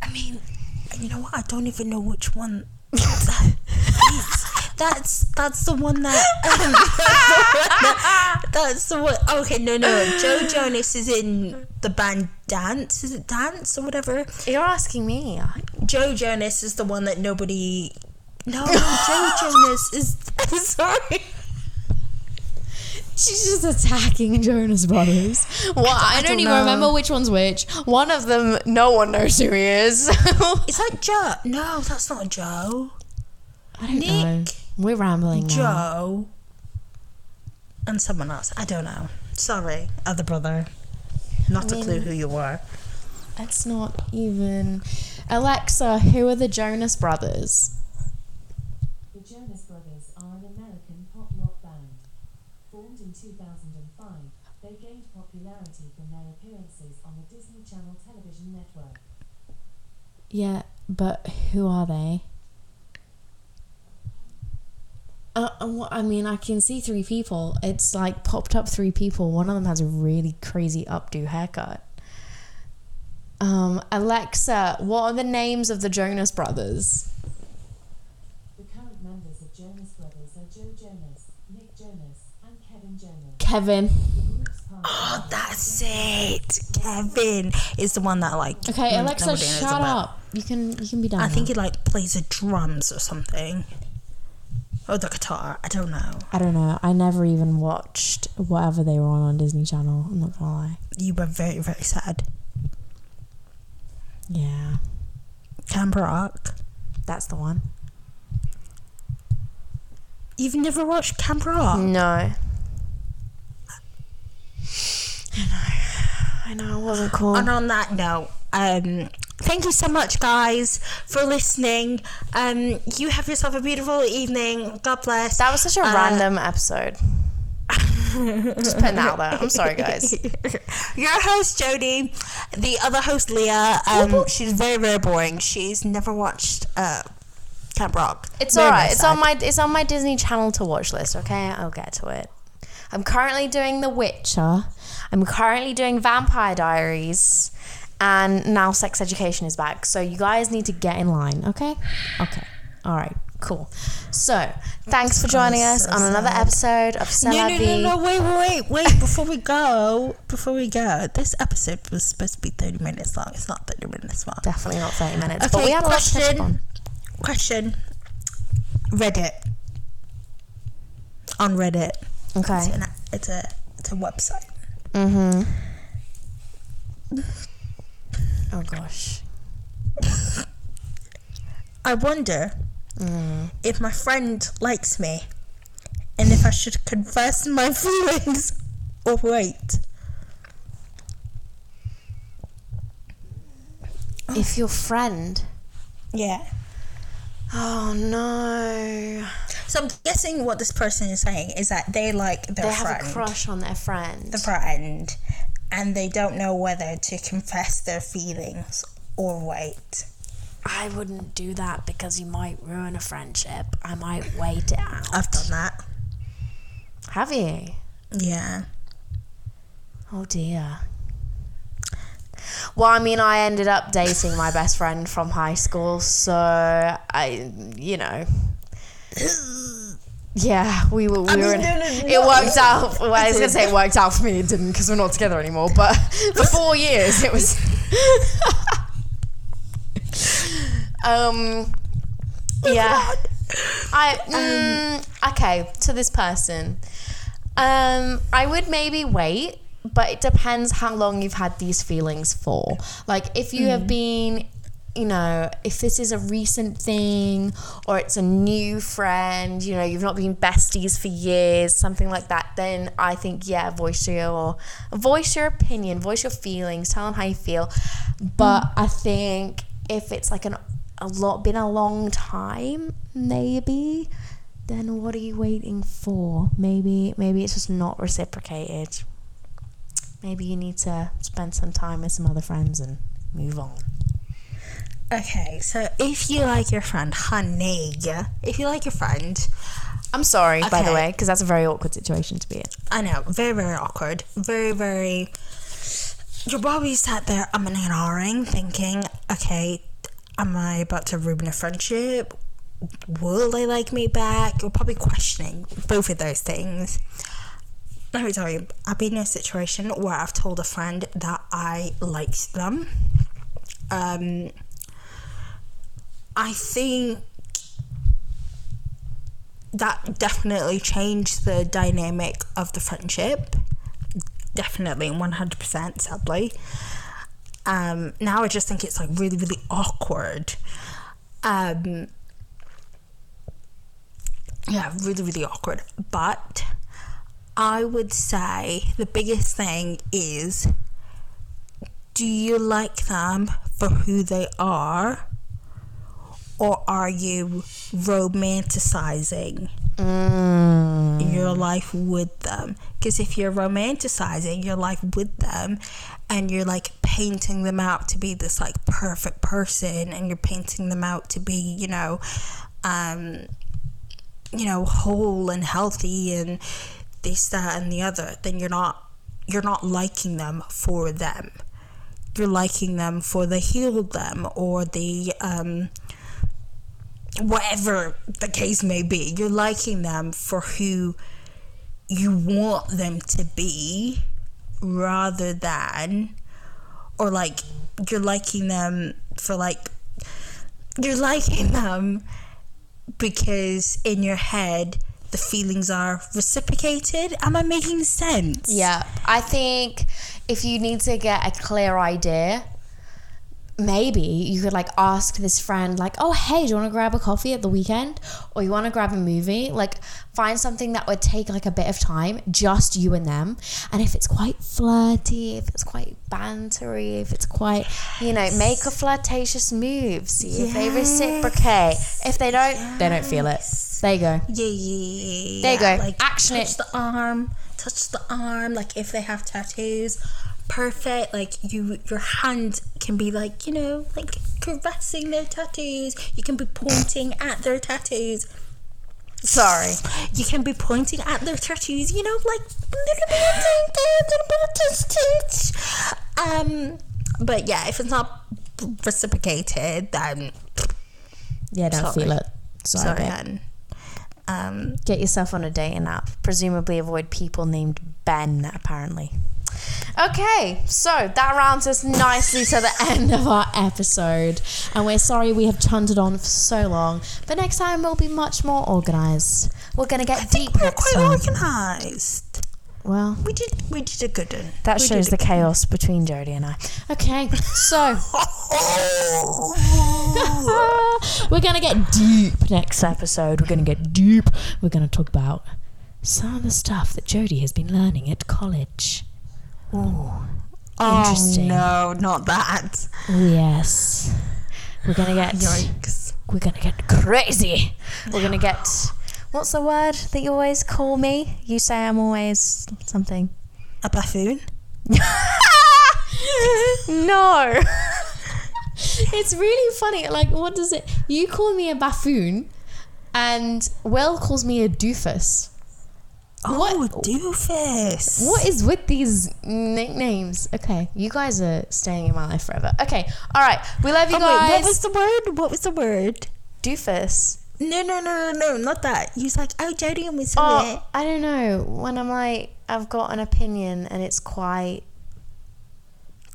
I mean, you know what? I don't even know which one that is. [laughs] That's that's the one that. Um, [laughs] that's the one. Okay, no, no. Joe Jonas is in the band DNCE. Is it Dance or whatever? You're asking me. Joe Jonas is the one that nobody. No, [laughs] Joe Jonas is. [laughs] Sorry. She's just attacking Jonas Brothers. Well, I, don't, don't even know. remember which one's which. One of them, no one knows who he is. Is that Joe? No, that's not Joe. I don't know. Nick. We're rambling now. Joe. And someone else. I don't know. Sorry, other brother. Not a clue who you are. That's not even. Alexa, who are the Jonas Brothers? The Jonas Brothers are an American pop rock band. Formed in 2005, they gained popularity from their appearances on the Disney Channel television network. Yeah, but who are they? Uh, uh, wha- I mean, I can see three people. It's like popped up three people. One of them has a really crazy updo haircut. Um, Alexa, what are the names of the Jonas Brothers? The current members of Jonas Brothers are Joe Jonas, Nick Jonas, and Kevin Jonas. Kevin. The group's part Oh, that's it. Kevin is the one that like. Okay, Alexa, shut up. You can you can be done. I think he like plays the drums or something. Or the guitar. I don't know. I don't know. I never even watched whatever they were on on Disney Channel. I'm not gonna lie. You were very, very sad. Yeah, Camp Rock. that's the one. You've never watched Camp Rock? no. [sighs] I know. I know it wasn't cool. And on that note, um, thank you so much, guys, for listening. Um, you have yourself a beautiful evening. God bless. That was such a Uh, random episode. Just putting that out there. I'm sorry, guys. [laughs] Your host Jodie, the other host Leah. Um, she's very very boring. She's never watched uh, Camp Rock. It's Very, all very. It's on my it's on my Disney Channel to watch list. Okay, I'll get to it. I'm currently doing The Witcher. I'm currently doing Vampire Diaries. And now Sex Education is back. So you guys need to get in line, okay? Okay. All right. Cool. So, thanks for joining us on another episode of C'est No, no, no, no, wait, wait, wait, wait. [laughs] Before we go, before we go, this episode was supposed to be 30 minutes long. It's not 30 minutes long. Definitely not 30 minutes. Okay, but we had a lot to touch question. Question Reddit. On Reddit. It's, Okay. an, it's, a, it's a website. Mm-hmm. Oh, gosh. [laughs] I wonder Mm. if my friend likes me and if I should confess my [laughs] feelings or wait. If your friend... Yeah. Oh, no. So I'm guessing what this person is saying is that they like their They friend. have a crush on their friend. the friend and they don't know whether to confess their feelings or wait. I wouldn't do that because you might ruin a friendship. I might wait it out. I've done that. Have you? Yeah. Oh dear. Well, I mean, I ended up dating my best friend from high school, so I, you know, [coughs] yeah, we were. We mean, were. no, no, it no. worked out. Well, I was gonna say it worked out for me. It didn't because we're not together anymore. But [laughs] for four years, it was. [laughs] um. Yeah. I mm, okay to this person. Um, I would maybe wait, but it depends how long you've had these feelings for. Like if you have been, you know, if this is a recent thing or it's a new friend, you know, you've not been besties for years, something like that, then I think yeah, voice your voice your opinion, voice your feelings, tell them how you feel. But I think if it's like an a lot been a long time, maybe then what are you waiting for? Maybe maybe it's just not reciprocated. Maybe you need to spend some time with some other friends and move on. Okay, so if you like your friend, honey, if you like your friend, I'm sorry, by the way, because that's a very awkward situation to be in. I know, very, very awkward. Very, very. You're probably sat there, I'm an ignoring, thinking, okay, am I about to ruin a friendship? Will they like me back? You're probably questioning both of those things. Let me tell you, I've been in a situation where I've told a friend that I liked them. Um, I think that definitely changed the dynamic of the friendship. Definitely, 100%, sadly. Um, now I just think it's like really, really awkward. Um, yeah, really, really awkward. But I would say the biggest thing is do you like them for who they are? Or are you romanticizing your life with them? Because if you're romanticizing your life with them and you're like painting them out to be this like perfect person and you're painting them out to be, you know, um, you know, whole and healthy and this, that, and the other, then you're not you're not liking them for them. You're liking them for the healed them or the um, whatever the case may be. You're liking them for who you want them to be rather than or like you're liking them for like you're liking them because in your head the feelings are reciprocated. Am I making sense? Yeah, I think if you need to get a clear idea, maybe you could like ask this friend, like, oh, hey, do you want to grab a coffee at the weekend? Or you want to grab a movie? Like, find something that would take like a bit of time, just you and them. And if it's quite flirty, if it's quite bantery, if it's quite, you know, make a flirtatious move, see if they reciprocate. If they don't, they don't feel it. There you go. Yeah, yeah, yeah, There you go. Like Action touch it. the arm, touch the arm. Like if they have tattoos, perfect. Like you, your hand can be like you know, like caressing their tattoos. You can be pointing at their tattoos. Sorry. You can be pointing at their tattoos, you know, like little bit, little bit of touch, touch. Um, but yeah, if it's not reciprocated, then Yeah, don't Sorry. feel it. Sorry. sorry. Um, Get yourself on a dating app. Presumably avoid people named Ben, apparently. Okay, so that rounds us nicely to the end of our episode. And we're sorry we have chunted on for so long. But next time we'll be much more organized. We're going to get deep we're quite organized. Well, We did, we did a good one. That We shows the chaos between Jodie and I. okay, so [laughs] [laughs] we're going to get deep next episode. We're going to get deep. We're going to talk about some of the stuff that Jodie has been learning at college. Ooh, interesting. Oh no, not that. Yes. We're going to get. Yikes. We're going to get crazy. We're gonna get. What's the word that you always call me? You say I'm always something. A buffoon. [laughs] No. [laughs] It's really funny. Like, what does it? You call me a buffoon, and Will calls me a doofus. Oh, What- doofus. What is with these nicknames? Okay, you guys are staying in my life forever. Okay, all right. We love you Oh, wait, guys. what was the word? What was the word? Doofus. No, no, no, no, no, not that. You was like, oh, Jodie and was Oh, I don't know. When I'm like, I've got an opinion and it's quite.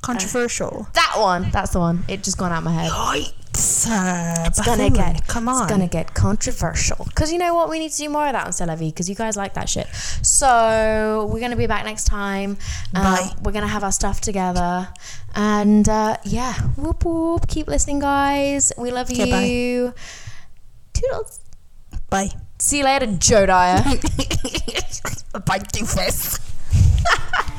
Uh, controversial. that one. That's the one. It just gone out my head. [gasps] Yikes. Uh, It's gonna get. Come on. It's gonna get controversial. Because you know what? We need to do more of that on La because you guys like that shit. So we're gonna be back next time. Um, Bye. We're gonna have our stuff together. And uh, yeah, whoop whoop. Keep listening, guys. We love Okay, bye. you. Toodles. Bye. See you later, Joe Dyer. [laughs] Bye, doofus. [laughs]